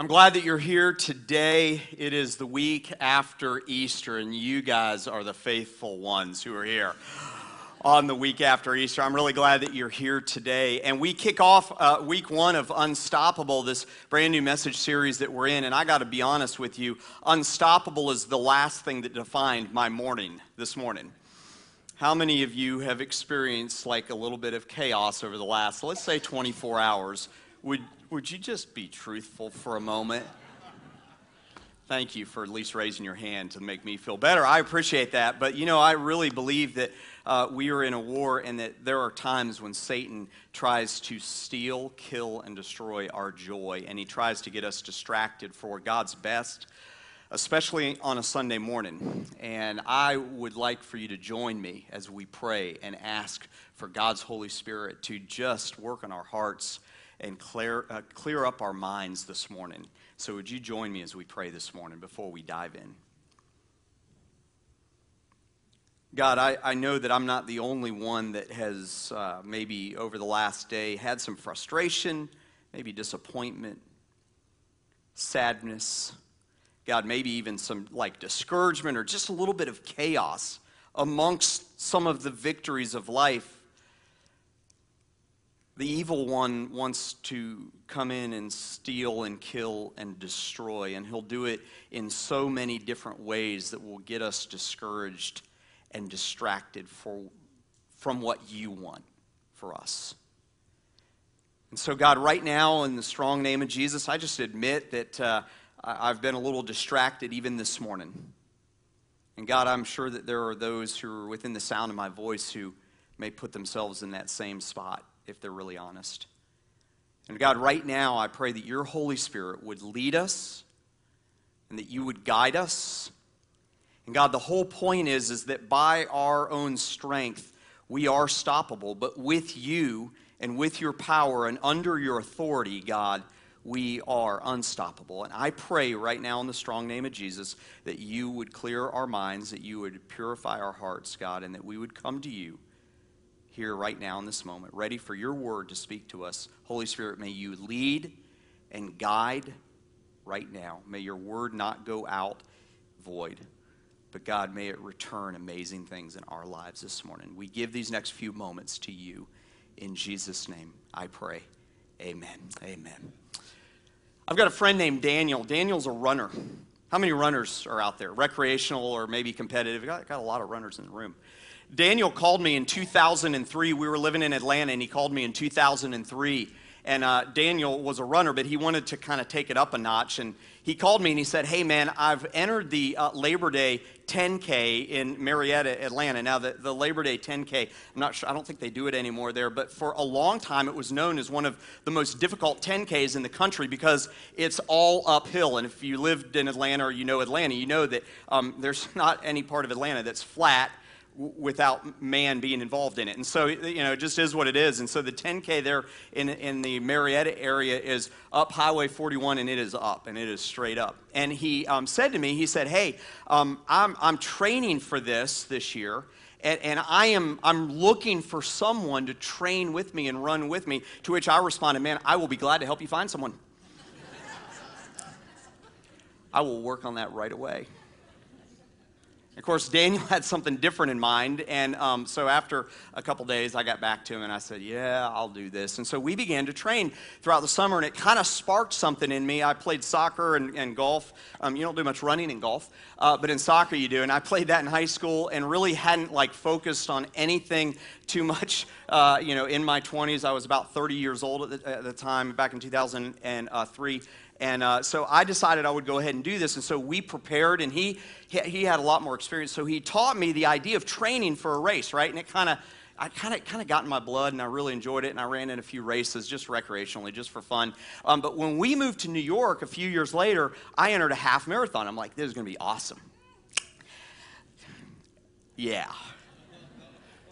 I'm glad that you're here today. It is the week after Easter, and you guys are the faithful ones who are here on the week after Easter. I'm really glad that you're here today. And we kick off uh, week one of Unstoppable, this brand new message series that we're in. And I got to be honest with you, Unstoppable is the last thing that defined my morning this morning. How many of you have experienced like a little bit of chaos over the last, let's say, 24 hours? Would, would you just be truthful for a moment? Thank you for at least raising your hand to make me feel better. I appreciate that. But you know, I really believe that uh, we are in a war and that there are times when Satan tries to steal, kill, and destroy our joy. And he tries to get us distracted for God's best, especially on a Sunday morning. And I would like for you to join me as we pray and ask for God's Holy Spirit to just work on our hearts and clear, uh, clear up our minds this morning. So, would you join me as we pray this morning before we dive in? God, I, I know that I'm not the only one that has uh, maybe over the last day had some frustration, maybe disappointment, sadness. God, maybe even some like discouragement or just a little bit of chaos amongst some of the victories of life the evil one wants to come in and steal and kill and destroy, and he'll do it in so many different ways that will get us discouraged and distracted for, from what you want for us. And so, God, right now, in the strong name of Jesus, I just admit that uh, I've been a little distracted even this morning. And God, I'm sure that there are those who are within the sound of my voice who may put themselves in that same spot if they're really honest. And God, right now, I pray that your Holy Spirit would lead us and that you would guide us. And God, the whole point is, is that by our own strength, we are stoppable. But with you and with your power and under your authority, God, we are unstoppable. And I pray right now in the strong name of Jesus that you would clear our minds, that you would purify our hearts, God, and that we would come to you here right now in this moment, ready for your word to speak to us. Holy Spirit, may you lead and guide right now. May your word not go out void, but God, may it return amazing things in our lives this morning. We give these next few moments to you. In Jesus' name, I pray. Amen. Amen. I've got a friend named Daniel. Daniel's a runner. How many runners are out there? Recreational or maybe competitive? Got, got a lot of runners in the room. Daniel called me in 2003. We were living in Atlanta, and he called me in 2003. And uh, Daniel was a runner, but he wanted to kind of take it up a notch. And he called me and he said, Hey, man, I've entered the uh, Labor Day 10K in Marietta, Atlanta. Now, the, the Labor Day 10K, I'm not sure, I don't think they do it anymore there, but for a long time it was known as one of the most difficult 10Ks in the country because it's all uphill. And if you lived in Atlanta or you know Atlanta, you know that um, there's not any part of Atlanta that's flat without man being involved in it. And so, you know, it just is what it is. And so the 10K there in, in the Marietta area is up Highway 41 and it is up and it is straight up. And he um, said to me, he said, hey, um, I'm, I'm training for this this year. And, and, I am I'm looking for someone to train with me and run with me. To which I responded, man, I will be glad to help you find someone. I will work on that right away. Of course, Daniel had something different in mind. And um, so after a couple days, I got back to him and I said, Yeah, I'll do this. And so we began to train throughout the summer, and it kind of sparked something in me. I played soccer and, and golf. Um, you don't do much running in golf, uh, but in soccer you do. And I played that in high school and really hadn't like focused on anything too much. Uh, you know, in my 20s, I was about 30 years old at the, at the time, back in 2003. And uh, so I decided I would go ahead and do this. And so we prepared, and he, he had a lot more experience. So he taught me the idea of training for a race, right? And it kind of, I kind of kind of got in my blood, and I really enjoyed it. And I ran in a few races just recreationally, just for fun. Um, but when we moved to New York a few years later, I entered a half marathon. I'm like, this is going to be awesome. Yeah,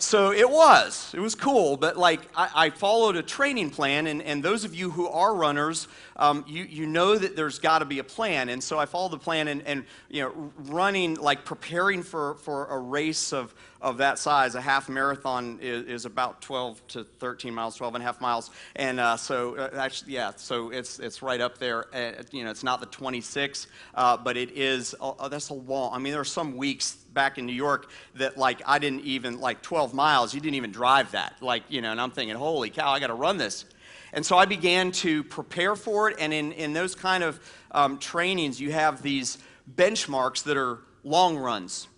so it was. It was cool, but like I, I followed a training plan, and, and those of you who are runners, um, you, you know that there's got to be a plan. And so I followed the plan and, and you know, running, like preparing for, for a race of, of that size. A half marathon is, is about 12 to 13 miles, 12 and a half miles. And uh, so, uh, actually, yeah, so it's, it's right up there. Uh, you know, it's not the 26, uh, but it is, uh, that's a long, I mean, there are some weeks back in New York that, like, I didn't even, like, 12 miles, you didn't even drive that. Like, you know, and I'm thinking, holy cow, I got to run this. And so I began to prepare for it. And in, in those kind of um, trainings, you have these benchmarks that are long runs.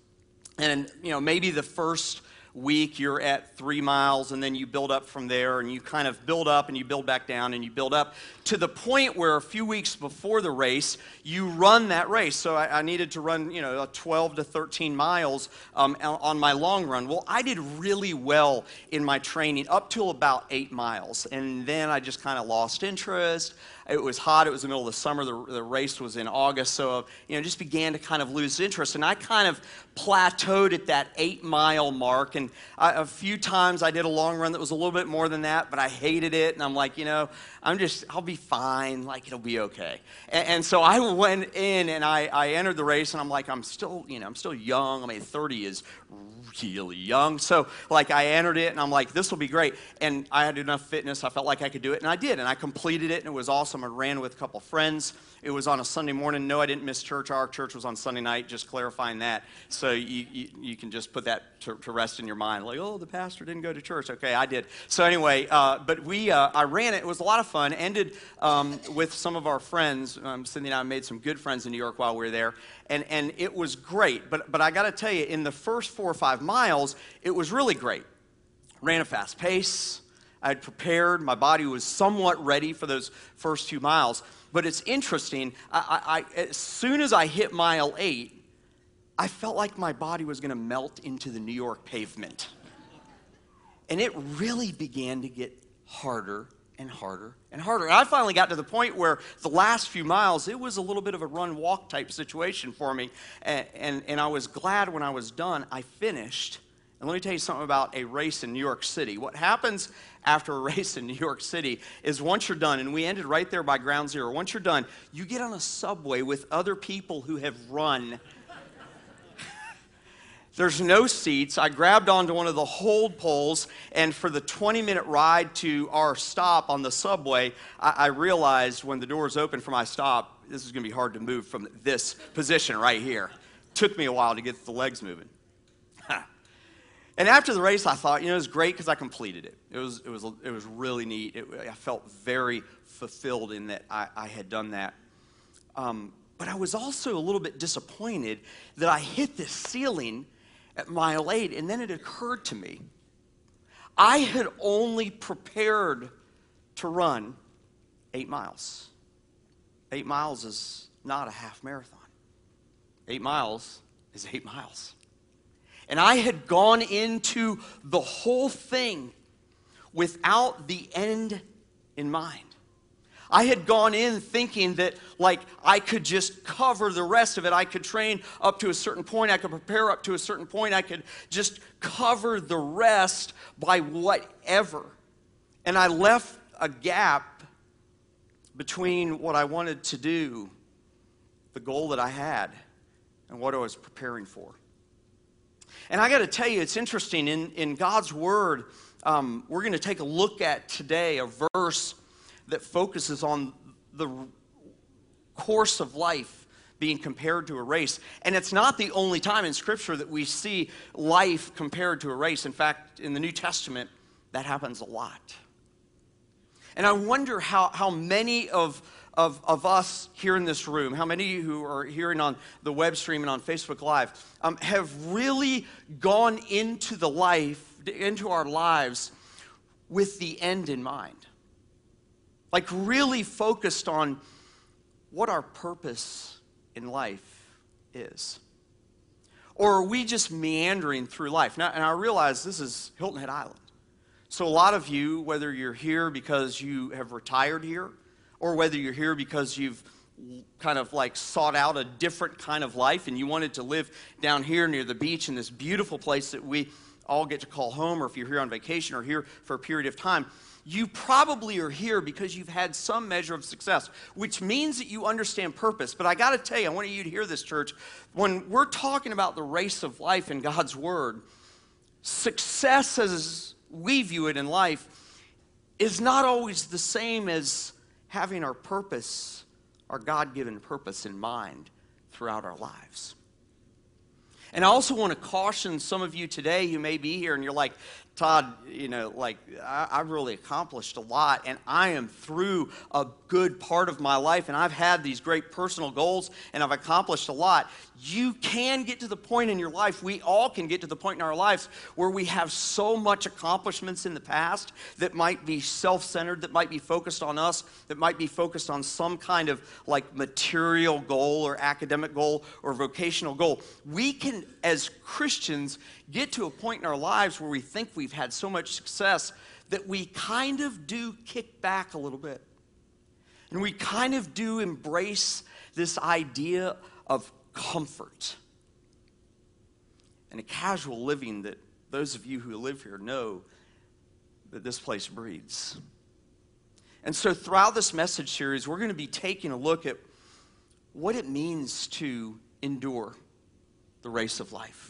And, you know, maybe the first week you're at three miles and then you build up from there and you kind of build up and you build back down and you build up to the point where a few weeks before the race you run that race. So i, I needed to run you know 12 to 13 miles um, on my long run. Well i did really well in my training up till about eight miles and then i just kind of lost interest it was hot. It was the middle of the summer. The, the race was in August. So, you know, just began to kind of lose interest. And I kind of plateaued at that eight mile mark. And I, a few times I did a long run that was a little bit more than that, but I hated it. And I'm like, you know, I'm just, I'll be fine. Like, it'll be okay. And, and so I went in and I, I entered the race. And I'm like, I'm still, you know, I'm still young. I mean, 30 is really young. So, like, I entered it and I'm like, this will be great. And I had enough fitness. I felt like I could do it. And I did. And I completed it and it was awesome. I ran with a couple friends. It was on a Sunday morning. No, I didn't miss church. Our church was on Sunday night, just clarifying that. So you, you, you can just put that to, to, rest in your mind. Like, oh, the pastor didn't go to church. Okay, I did. So anyway, uh, but we, uh, I ran it. It was a lot of fun. Ended um, with some of our friends. Um, Cindy and I made some good friends in New York while we were there. And, and it was great. But, but I got to tell you, in the first four or five miles, it was really great. Ran a fast pace. I had prepared. My body was somewhat ready for those first two miles. But it's interesting. I, I, as soon as I hit mile eight, I felt like my body was going to melt into the New York pavement. And it really began to get harder and harder and harder. And I finally got to the point where the last few miles, it was a little bit of a run walk type situation for me. And, and, and I was glad when I was done, I finished. And let me tell you something about a race in New York City. What happens after a race in New York City is once you're done, and we ended right there by ground zero, once you're done, you get on a subway with other people who have run. There's no seats. I grabbed onto one of the hold poles, and for the 20 minute ride to our stop on the subway, I, I realized when the doors opened for my stop, this is going to be hard to move from this position right here. Took me a while to get the legs moving. And after the race, I thought, you know, it was great because I completed it. It was, it was, it was really neat. It, I felt very fulfilled in that I, I had done that. Um, but I was also a little bit disappointed that I hit this ceiling at mile eight, and then it occurred to me I had only prepared to run eight miles. Eight miles is not a half marathon, eight miles is eight miles. And I had gone into the whole thing without the end in mind. I had gone in thinking that, like, I could just cover the rest of it. I could train up to a certain point. I could prepare up to a certain point. I could just cover the rest by whatever. And I left a gap between what I wanted to do, the goal that I had, and what I was preparing for. And I got to tell you, it's interesting. In, in God's Word, um, we're going to take a look at today a verse that focuses on the course of life being compared to a race. And it's not the only time in Scripture that we see life compared to a race. In fact, in the New Testament, that happens a lot. And I wonder how, how many of of, of us here in this room, how many who are hearing on the web stream and on Facebook Live, um, have really gone into the life, into our lives with the end in mind? Like, really focused on what our purpose in life is. Or are we just meandering through life? Now, and I realize this is Hilton Head Island. So, a lot of you, whether you're here because you have retired here, or whether you're here because you've kind of like sought out a different kind of life and you wanted to live down here near the beach in this beautiful place that we all get to call home, or if you're here on vacation or here for a period of time, you probably are here because you've had some measure of success, which means that you understand purpose. But I got to tell you, I want you to hear this, church. When we're talking about the race of life in God's Word, success as we view it in life is not always the same as having our purpose, our God given purpose in mind throughout our lives. And I also want to caution some of you today who may be here and you're like, Todd, you know, like I, have really accomplished a lot and I am through a good part of my life and I've had these great personal goals and I've accomplished a lot. You can get to the point in your life, we all can get to the point in our lives where we have so much accomplishments in the past that might be self centered, that might be focused on us, that might be focused on some kind of like material goal or academic goal or vocational goal. We can, as Christians, get to a point in our lives where we think we've had so much success that we kind of do kick back a little bit. And we kind of do embrace this idea of comfort and a casual living that those of you who live here know that this place breeds. And so, throughout this message series, we're going to be taking a look at what it means to endure the race of life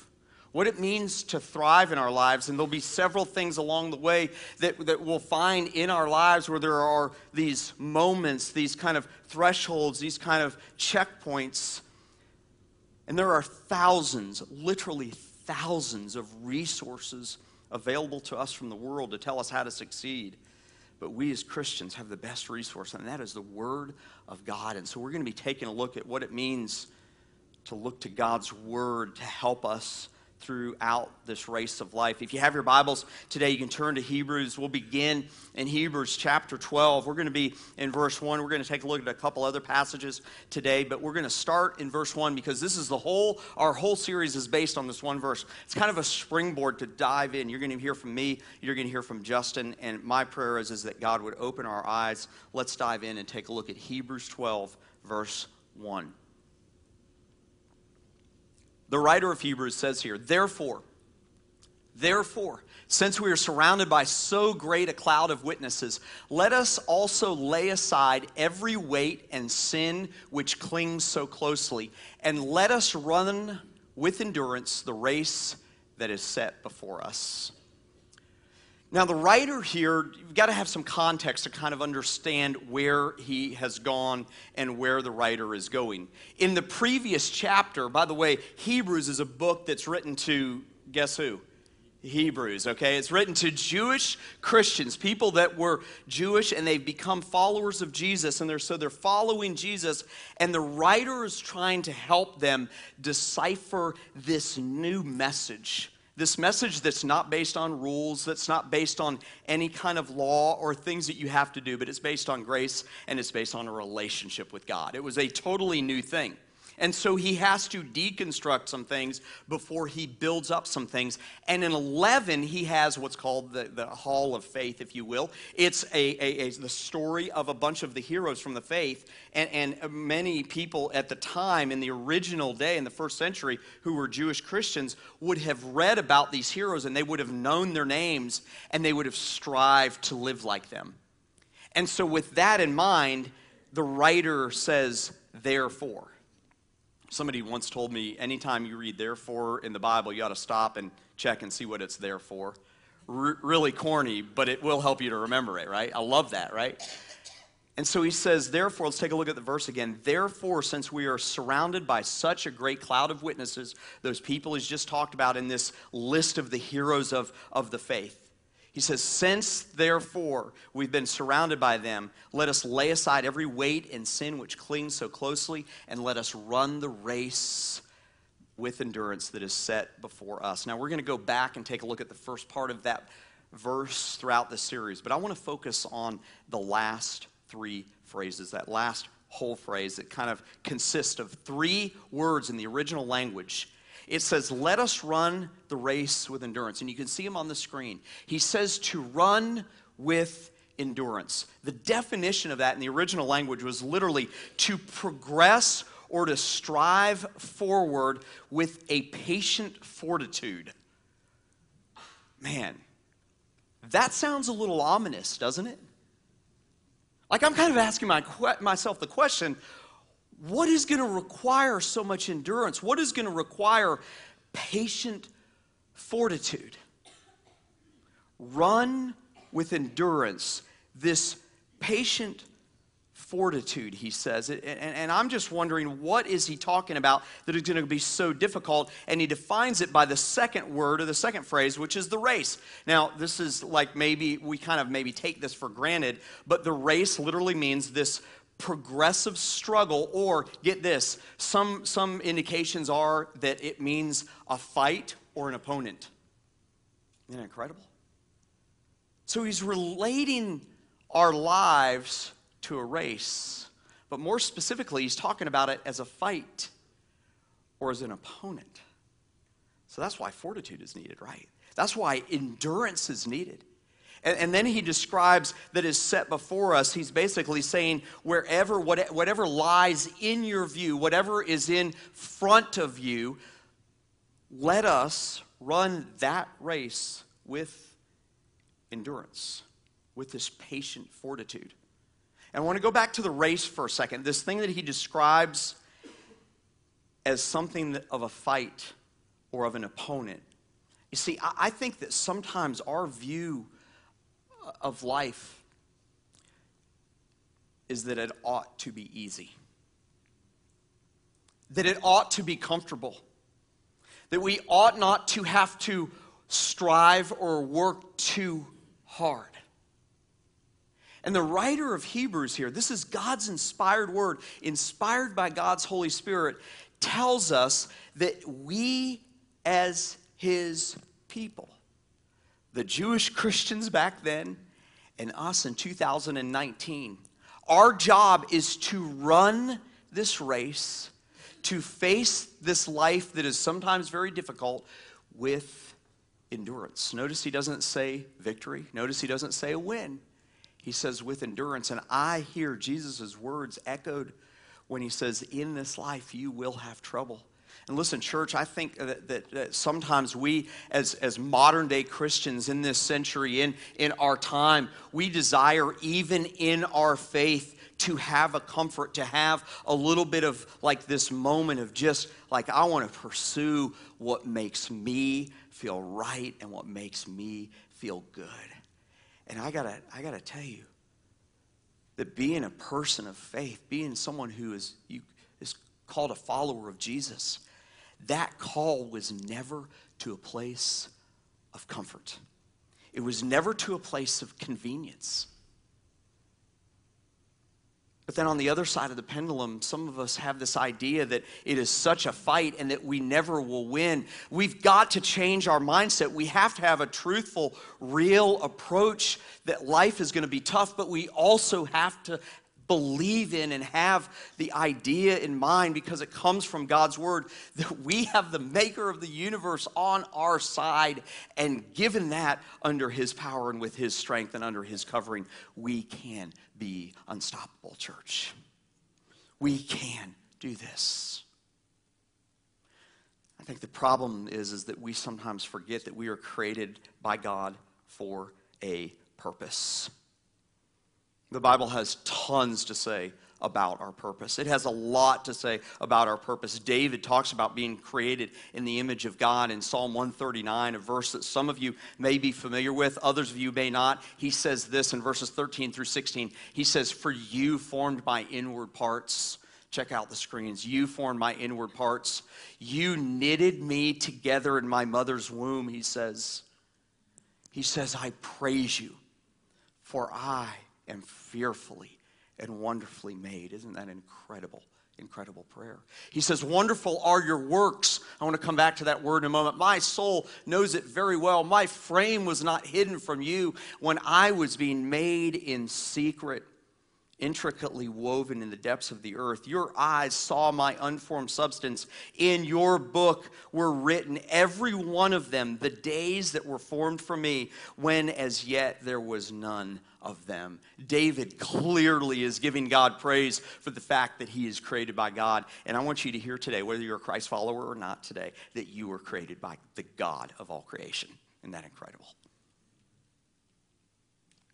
what it means to thrive in our lives. And there'll be several things along the way that, that we'll find in our lives where there are these moments, these kind of thresholds, these kind of checkpoints. And there are thousands, literally thousands of resources available to us from the world to tell us how to succeed. But we as Christians have the best resource, and that is the Word of God. And so we're going to be taking a look at what it means to look to God's Word to help us throughout this race of life. If you have your Bibles today, you can turn to Hebrews. We'll begin in Hebrews chapter 12. We're going to be in verse 1. We're going to take a look at a couple other passages today, but we're going to start in verse 1 because this is the whole, our whole series is based on this one verse. It's kind of a springboard to dive in. You're going to hear from me, you're going to hear from Justin, and my prayer is, is that God would open our eyes. Let's dive in and take a look at Hebrews 12, verse 1. The writer of Hebrews says here, therefore, therefore, since we are surrounded by so great a cloud of witnesses, let us also lay aside every weight and sin which clings so closely, and let us run with endurance the race that is set before us. Now, the writer here, you've got to have some context to kind of understand where he has gone and where the writer is going. In the previous chapter, by the way, Hebrews is a book that's written to, guess who? Hebrews, okay? It's written to Jewish Christians, people that were Jewish and they've become followers of Jesus, and they're so they're following Jesus, and the writer is trying to help them decipher this new message this message that's not based on rules, that's not based on any kind of law or things that you have to do, but it's based on grace and it's based on a relationship with God. It was a totally new thing. And so he has to deconstruct some things before he builds up some things. And in 11, he has what's called the, the Hall of Faith, if you will. It's a, a, a, the story of a bunch of the heroes from the faith. And, and many people at the time, in the original day, in the first century, who were Jewish Christians, would have read about these heroes and they would have known their names and they would have strived to live like them. And so, with that in mind, the writer says, therefore. Somebody once told me anytime you read therefore in the Bible, you ought to stop and check and see what it's there for. R- really corny, but it will help you to remember it, right? I love that, right? And so he says, therefore, let's take a look at the verse again. Therefore, since we are surrounded by such a great cloud of witnesses, those people he's just talked about in this list of the heroes of, of the faith, he says, Since therefore we've been surrounded by them, let us lay aside every weight and sin which clings so closely, and let us run the race with endurance that is set before us. Now we're going to go back and take a look at the first part of that verse throughout the series, but I want to focus on the last three phrases, that last whole phrase that kind of consists of three words in the original language it says, Let us run the race with endurance. And you can see him on the screen. He says to run with endurance. The definition of that in the original language was literally to progress or to strive forward with a patient fortitude. Man, That sounds a little ominous, doesn't it? Like, I'm kind of asking my, myself the question what is going to require so much endurance? What is going to require patient fortitude? Run with endurance this patient fortitude, he says. And, and, I'm just wondering, what is he talking about that is going to be so difficult? And he defines it by the second word or the second phrase, which is the race. Now, this is like maybe we kind of maybe take this for granted, but the race literally means this progressive struggle, or get this, some, some indications are that it means a fight or an opponent. Isn't that incredible? So he's relating our lives to a race. But more specifically, he's talking about it as a fight or as an opponent. So that's why fortitude is needed, right? That's why endurance is needed. And, and, then he describes that is set before us. He's basically saying, wherever, whatever lies in your view, whatever is in front of you, let us run that race with endurance, with this patient fortitude. And I want to go back to the race for a second. This thing that he describes as something of a fight or of an opponent. You see, I think that sometimes our view of life is that it ought to be easy, that it ought to be comfortable, that we ought not to have to strive or work too hard. And the writer of Hebrews here, this is God's inspired word, inspired by God's Holy Spirit, tells us that we as his people, the Jewish Christians back then, and us in 2019, our job is to run this race, to face this life that is sometimes very difficult with endurance. Notice he doesn't say victory, notice he doesn't say a win he says, with endurance. And I hear Jesus' words echoed when he says, In this life you will have trouble. And listen, church, I think that, that, that, sometimes we, as, as modern day Christians in this century, in, in our time, we desire, even in our faith, to have a comfort, to have a little bit of like this moment of just like, I want to pursue what makes me feel right and what makes me feel good. And I gotta, I gotta tell you that being a person of faith, being someone who is, you, is called a follower of Jesus, that call was never to a place of comfort. It was never to a place of convenience. But then on the other side of the pendulum, some of us have this idea that it is such a fight and that we never will win. We've got to change our mindset. We have to have a truthful, real approach that life is going to be tough, but we also have to believe in and have the idea in mind because it comes from God's word that we have the maker of the universe on our side and given that under his power and with his strength and under his covering we can be unstoppable church. We can do this. I think the problem is is that we sometimes forget that we are created by God for a purpose the Bible has tons to say about our purpose. It has a lot to say about our purpose. David talks about being created in the image of God in Psalm 139, a verse that some of you may be familiar with, others of you may not. He says this in verses 13 through 16. He says, For you formed my inward parts. Check out the screens. You formed my inward parts. You knitted me together in my mother's womb, he says. He says, I praise you, for I am fearfully and wonderfully made. Isn't that incredible? Incredible prayer. He says, Wonderful are your works. I want to come back to that word in a moment. My soul knows it very well. My frame was not hidden from you when I was being made in secret intricately woven in the depths of the earth. Your eyes saw my unformed substance. In your book were written, every one of them, the days that were formed for me, when as yet there was none of them. David clearly is giving God praise for the fact that he is created by God. And I want you to hear today, whether you're a Christ follower or not today, that you were created by the God of all creation. Isn't that incredible?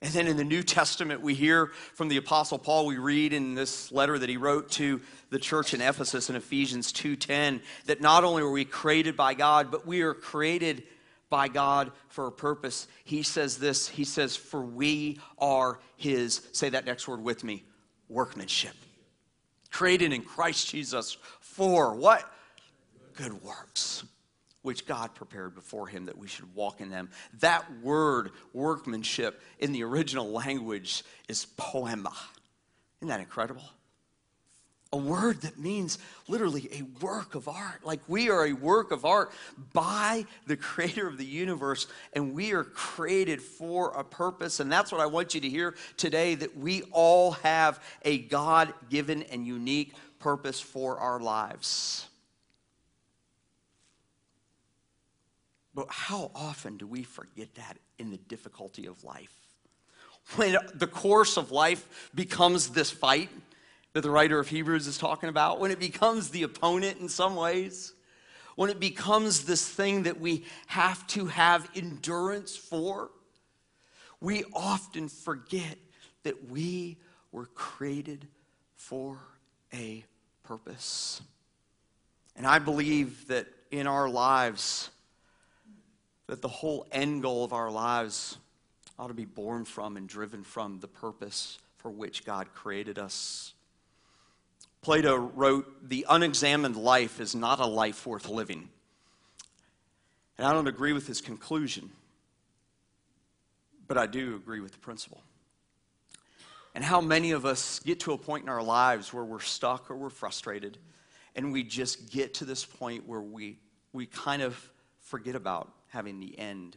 And then in the New Testament, we hear from the Apostle Paul, we read in this letter that he wrote to the church in Ephesus in Ephesians 2:10 that not only are we created by God, but we are created by God for a purpose. He says this, he says, For we are his, say that next word with me, workmanship. Created in Christ Jesus for what? Good works which God prepared before him that we should walk in them. That word, workmanship, in the original language is poema. Isn't that incredible? A word that means literally a work of art. Like we are a work of art by the creator of the universe, and we are created for a purpose. And that's what I want you to hear today that we all have a God given and unique purpose for our lives. But how often do we forget that in the difficulty of life? When the course of life becomes this fight that the writer of Hebrews is talking about, when it becomes the opponent in some ways, when it becomes this thing that we have to have endurance for, we often forget that we were created for a purpose. And I believe that in our lives, that the whole end goal of our lives ought to be born from and driven from the purpose for which God created us. Plato wrote, The unexamined life is not a life worth living. And I don't agree with his conclusion, but I do agree with the principle. And how many of us get to a point in our lives where we're stuck or we're frustrated, and we just get to this point where we, we kind of forget about having the end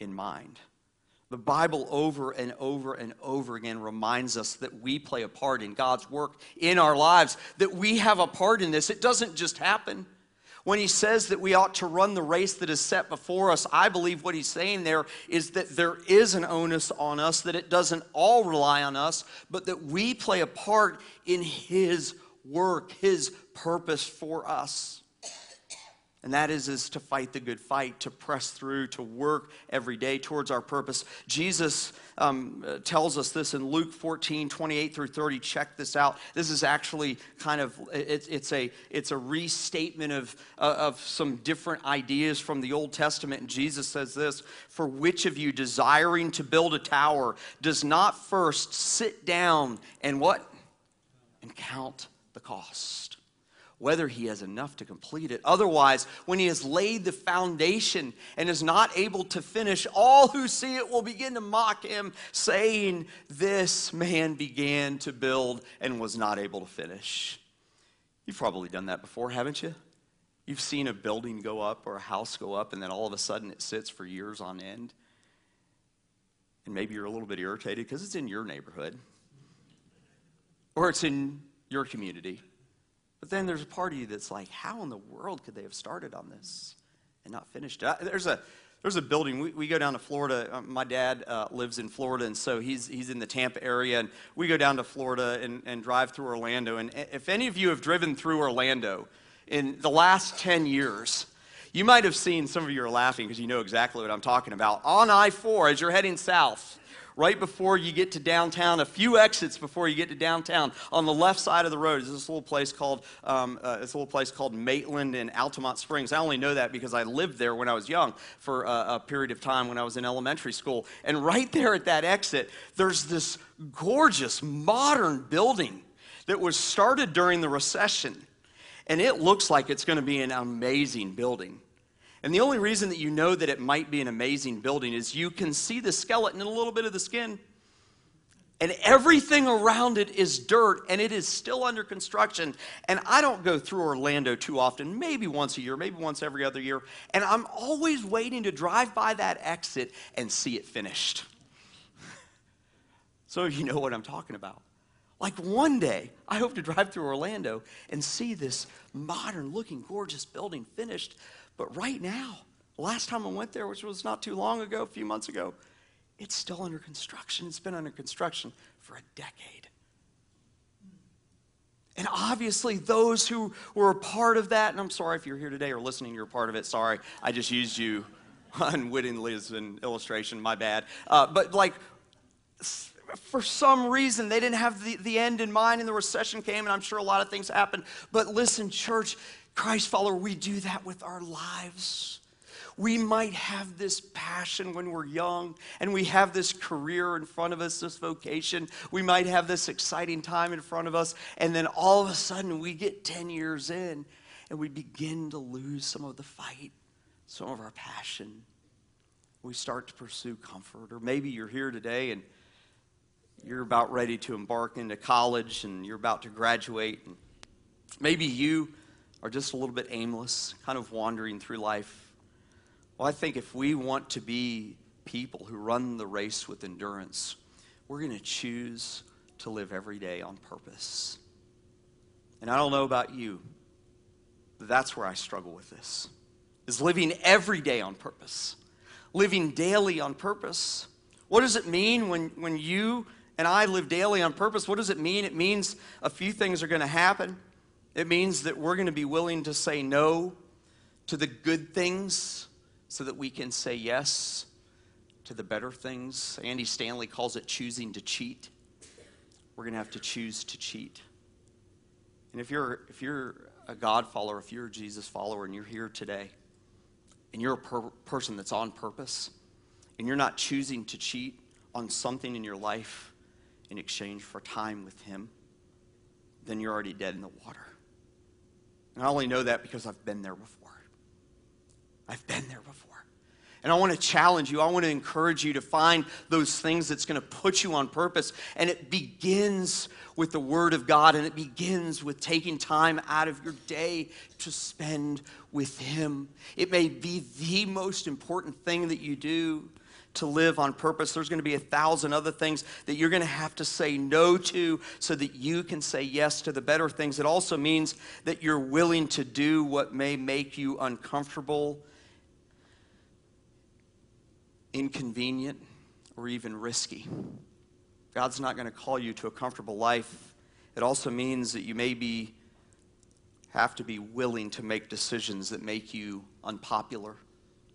in mind. The Bible over and over and over again reminds us that we play a part in God's work in our lives, that we have a part in this. It doesn't just happen. When he says that we ought to run the race that is set before us, I believe what he's saying there is that there is an onus on us, that it doesn't all rely on us, but that we play a part in his work, his purpose for us. And that is, is to fight the good fight, to press through, to work every day towards our purpose. Jesus um, tells us this in Luke 14, 28 through 30. Check this out. This is actually kind of, it's, it's, a, it's a restatement of, uh, of some different ideas from the Old Testament. And Jesus says this For which of you desiring to build a tower does not first sit down and what? And count the cost whether he has enough to complete it. Otherwise, when he has laid the foundation and is not able to finish, all who see it will begin to mock him, saying, This man began to build and was not able to finish. You've probably done that before, haven't you? You've seen a building go up or a house go up, and then all of a sudden it sits for years on end. And maybe you're a little bit irritated because it's in your neighborhood or it's in your community but then there's a part of you that's like, how in the world could they have started on this and not finished it? There's a, there's a building. We, we go down to Florida. Uh, my dad uh, lives in Florida, and so he's, he's in the Tampa area. And we go down to Florida and, and drive through Orlando. And if any of you have driven through Orlando in the last 10 years, you might have seen, some of you are laughing because you know exactly what I'm talking about. On I 4, as you're heading south, right before you get to downtown, a few exits before you get to downtown, on the left side of the road is this little place called um, uh, this little place called Maitland in Altamonte Springs. I only know that because I lived there when I was young for a, a period of time when I was in elementary school. And right there at that exit, there's this gorgeous modern building that was started during the recession. And it looks like it's going to be an amazing building. And the only reason that you know that it might be an amazing building is you can see the skeleton and a little bit of the skin. And everything around it is dirt, and it is still under construction. And I don't go through Orlando too often, maybe once a year, maybe once every other year. And I'm always waiting to drive by that exit and see it finished. so you know what I'm talking about. Like one day, I hope to drive through Orlando and see this modern looking, gorgeous building finished but right now, last time I went there, which was not too long ago, a few months ago, it's still under construction. It's been under construction for a decade. And obviously, those who were a part of that, and I'm sorry if you're here today or listening, you're a part of it. Sorry, I just used you unwittingly as an illustration. My bad. Uh, but like, for some reason they didn't have the, the end in mind and the recession came and i'm sure a lot of things happened but listen church christ follower we do that with our lives we might have this passion when we're young and we have this career in front of us, this vocation. We might have this exciting time in front of us, and then all of a sudden we get 10 years in and we begin to lose some of the fight, some of our passion. We start to pursue comfort. Or maybe you're here today and you're about ready to embark into college and you're about to graduate. And maybe you are just a little bit aimless, kind of wandering through life well, I think if we want to be people who run the race with endurance, we're going to choose to live every day on purpose. And I don't know about you, but that's where I struggle with this. Is living every day on purpose. Living daily on purpose. What does it mean when, when you and I live daily on purpose? What does it mean? It means a few things are going to happen. It means that we're going to be willing to say no to the good things so that we can say yes to the better things. Andy Stanley calls it choosing to cheat. We're going to have to choose to cheat. And if you're, if you're a God follower, if you're a Jesus follower, and you're here today, and you're a per- person that's on purpose, and you're not choosing to cheat on something in your life in exchange for time with Him, then you're already dead in the water. And I only know that because I've been there before. I've been there before. And I want to challenge you. I want to encourage you to find those things that's going to put you on purpose. And it begins with the Word of God, and it begins with taking time out of your day to spend with Him. It may be the most important thing that you do to live on purpose. There's going to be a thousand other things that you're going to have to say no to so that you can say yes to the better things. It also means that you're willing to do what may make you uncomfortable inconvenient, or even risky. God's not going to call you to a comfortable life. It also means that you may be have to be willing to make decisions that make you unpopular.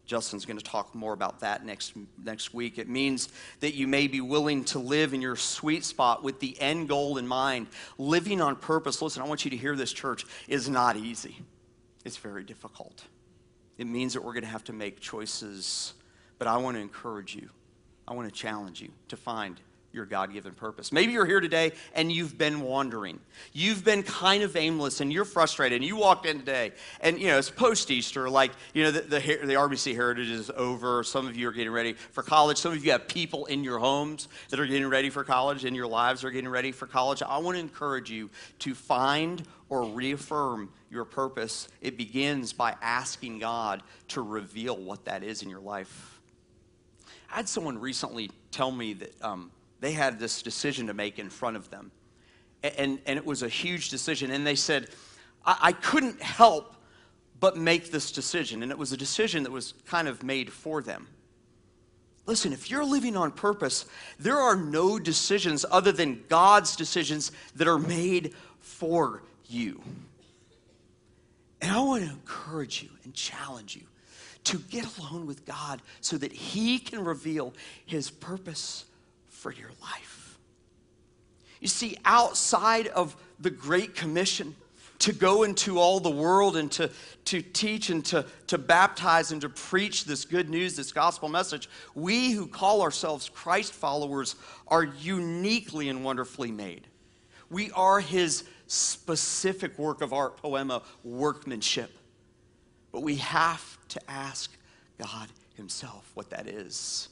Justin's going to talk more about that next, next week. It means that you may be willing to live in your sweet spot with the end goal in mind. Living on purpose, listen, I want you to hear this, church, is not easy. It's very difficult. It means that we're going to have to make choices but I want to encourage you, I want to challenge you to find your God given purpose. Maybe you're here today and you've been wandering. You've been kind of aimless and you're frustrated. And you walked in today and, you know, it's post Easter, like, you know, the, the, the, RBC Heritage is over. Some of you are getting ready for college. Some of you have people in your homes that are getting ready for college, and your lives are getting ready for college. I want to encourage you to find or reaffirm your purpose. It begins by asking God to reveal what that is in your life. I had someone recently tell me that um, they had this decision to make in front of them. And, and it was a huge decision. And they said, I, I couldn't help but make this decision. And it was a decision that was kind of made for them. Listen, if you're living on purpose, there are no decisions other than God's decisions that are made for you. And I want to encourage you and challenge you to get alone with God so that He can reveal His purpose for your life. You see, outside of the Great Commission, to go into all the world and to, to teach and to, to baptize and to preach this good news, this gospel message, we who call ourselves Christ followers are uniquely and wonderfully made. We are his specific work of art, poema, workmanship. But we have to ask God Himself what that is.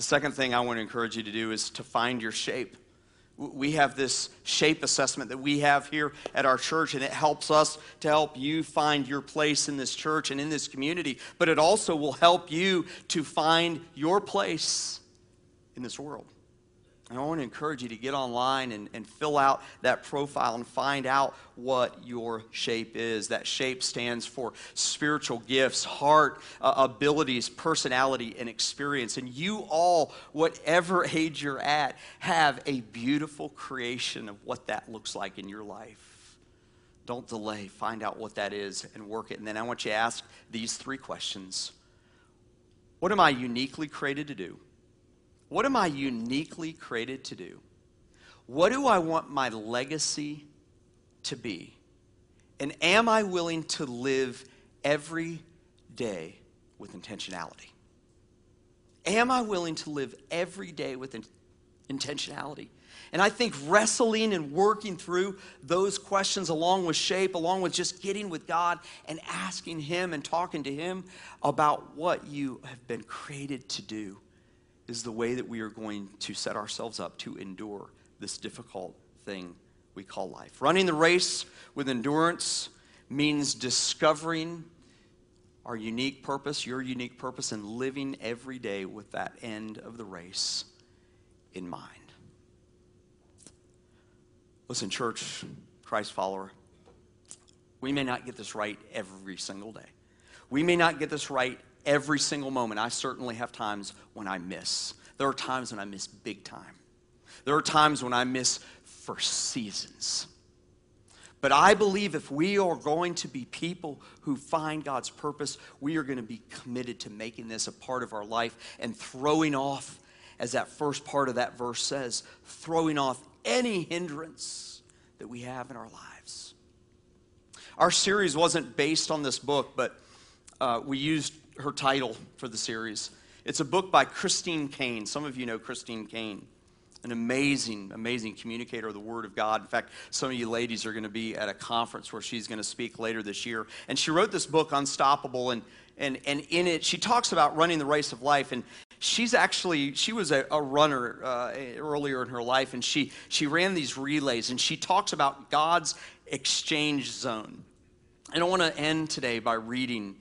The second thing I want to encourage you to do is to find your shape. We have this shape assessment that we have here at our church, and it helps us to help you find your place in this church and in this community. But it also will help you to find your place in this world. And I want to encourage you to get online and, and fill out that profile and find out what your shape is. That shape stands for spiritual gifts, heart, uh, abilities, personality, and experience. And you all, whatever age you're at, have a beautiful creation of what that looks like in your life. Don't delay. Find out what that is and work it. And then I want you to ask these three questions What am I uniquely created to do? What am I uniquely created to do? What do I want my legacy to be? And am I willing to live every day with intentionality? Am I willing to live every day with in- intentionality? And I think wrestling and working through those questions, along with shape, along with just getting with God and asking Him and talking to Him about what you have been created to do, is the way that we are going to set ourselves up to endure this difficult thing we call life. Running the race with endurance means discovering our unique purpose, your unique purpose, and living every day with that end of the race in mind. Listen, church, Christ follower, we may not get this right every single day. We may not get this right every single moment. I certainly have times when I miss. There are times when I miss big time. There are times when I miss for seasons. But I believe if we are going to be people who find God's purpose, we are going to be committed to making this a part of our life and throwing off, as that first part of that verse says, throwing off any hindrance that we have in our lives. Our series wasn't based on this book, but uh, we used her title for the series. It's a book by Christine Caine. Some of you know Christine Caine, an amazing, amazing communicator of the Word of God. In fact, some of you ladies are going to be at a conference where she's going to speak later this year. And she wrote this book, Unstoppable, and, and, and in it, she talks about running the race of life. And she's actually, she was a, a runner uh, earlier in her life, and she, she ran these relays, and she talks about God's exchange zone. And I want to end today by reading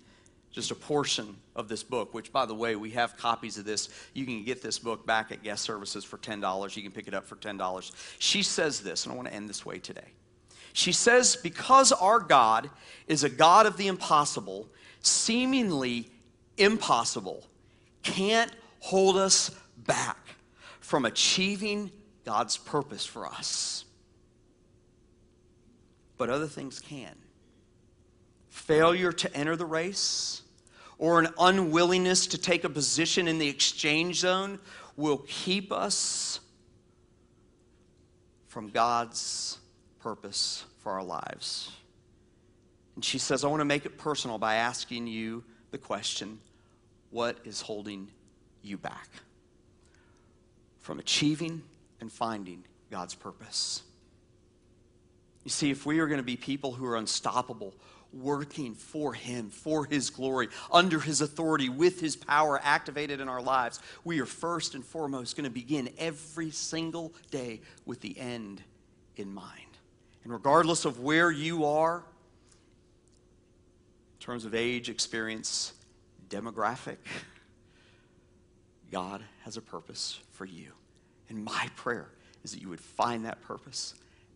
just a portion of this book, which, by the way, we have copies of this. You can get this book back at guest services for $10. You can pick it up for $10. She says this, and I want to end this way today. She says, Because our God is a God of the impossible, seemingly impossible can't hold us back from achieving God's purpose for us. But other things can. Failure to enter the race, or an unwillingness to take a position in the exchange zone will keep us from God's purpose for our lives. And she says, I want to make it personal by asking you the question what is holding you back from achieving and finding God's purpose? You see, if we are going to be people who are unstoppable, working for Him, for His glory, under His authority, with His power activated in our lives, we are first and foremost going to begin every single day with the end in mind. And regardless of where you are, in terms of age, experience, demographic, God has a purpose for you. And my prayer is that you would find that purpose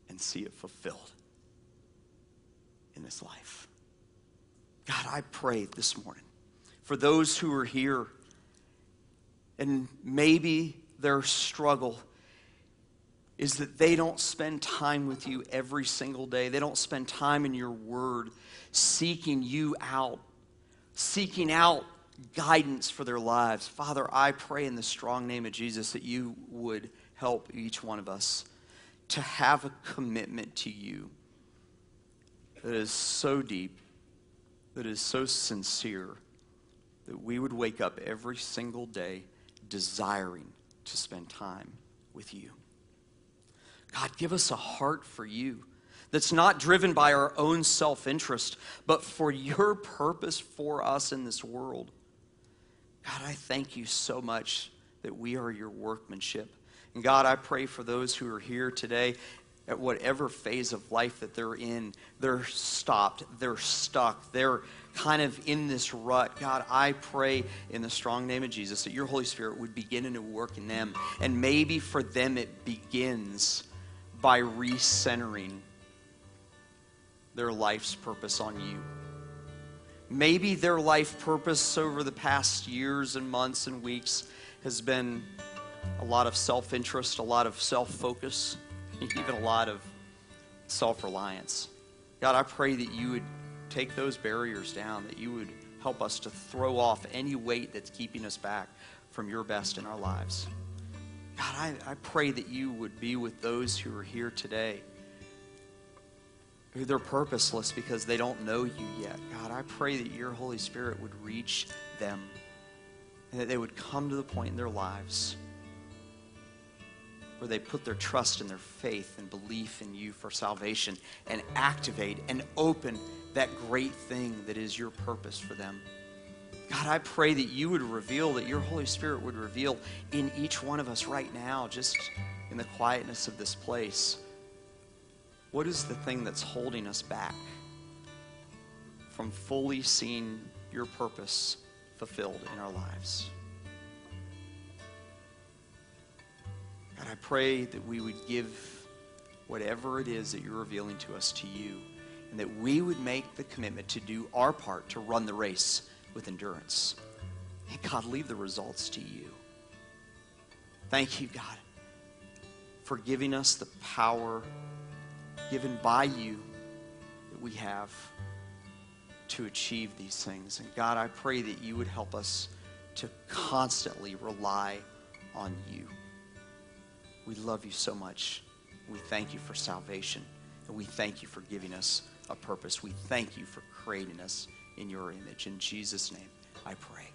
and see it fulfilled in this life. God, I pray this morning for those who are here and maybe their struggle is that they don't spend time with you every single day. They don't spend time in your word seeking you out, seeking out guidance for their lives. Father, I pray in the strong name of Jesus that you would help each one of us to have a commitment to you that is so deep, that is so sincere, that we would wake up every single day desiring to spend time with you. God, give us a heart for you that's not driven by our own self interest, but for your purpose for us in this world. God, I thank you so much that we are your workmanship. And God, I pray for those who are here today at whatever phase of life that they're in, they're stopped, they're stuck, they're kind of in this rut. God, I pray in the strong name of Jesus that your Holy Spirit would begin new work in them. And maybe for them it begins by recentering their life's purpose on you. Maybe their life purpose over the past years and months and weeks has been a lot of self interest, a lot of self focus even a lot of self reliance. God, I pray that you would take those barriers down, that you would help us to throw off any weight that's keeping us back from your best in our lives. God, I, I pray that you would be with those who are here today who they're purposeless because they don't know you yet. God, I pray that your Holy Spirit would reach them and that they would come to the point in their lives where they put their trust and their faith and belief in you for salvation and activate and open that great thing that is your purpose for them. God, I pray that you would reveal, that your Holy Spirit would reveal in each one of us right now, just in the quietness of this place, what is the thing that's holding us back from fully seeing your purpose fulfilled in our lives? God, I pray that we would give whatever it is that you're revealing to us to you, and that we would make the commitment to do our part to run the race with endurance. And God, leave the results to you. Thank you, God, for giving us the power given by you that we have to achieve these things. And God, I pray that you would help us to constantly rely on you. We love you so much. We thank you for salvation. And we thank you for giving us a purpose. We thank you for creating us in your image. In Jesus' name, I pray.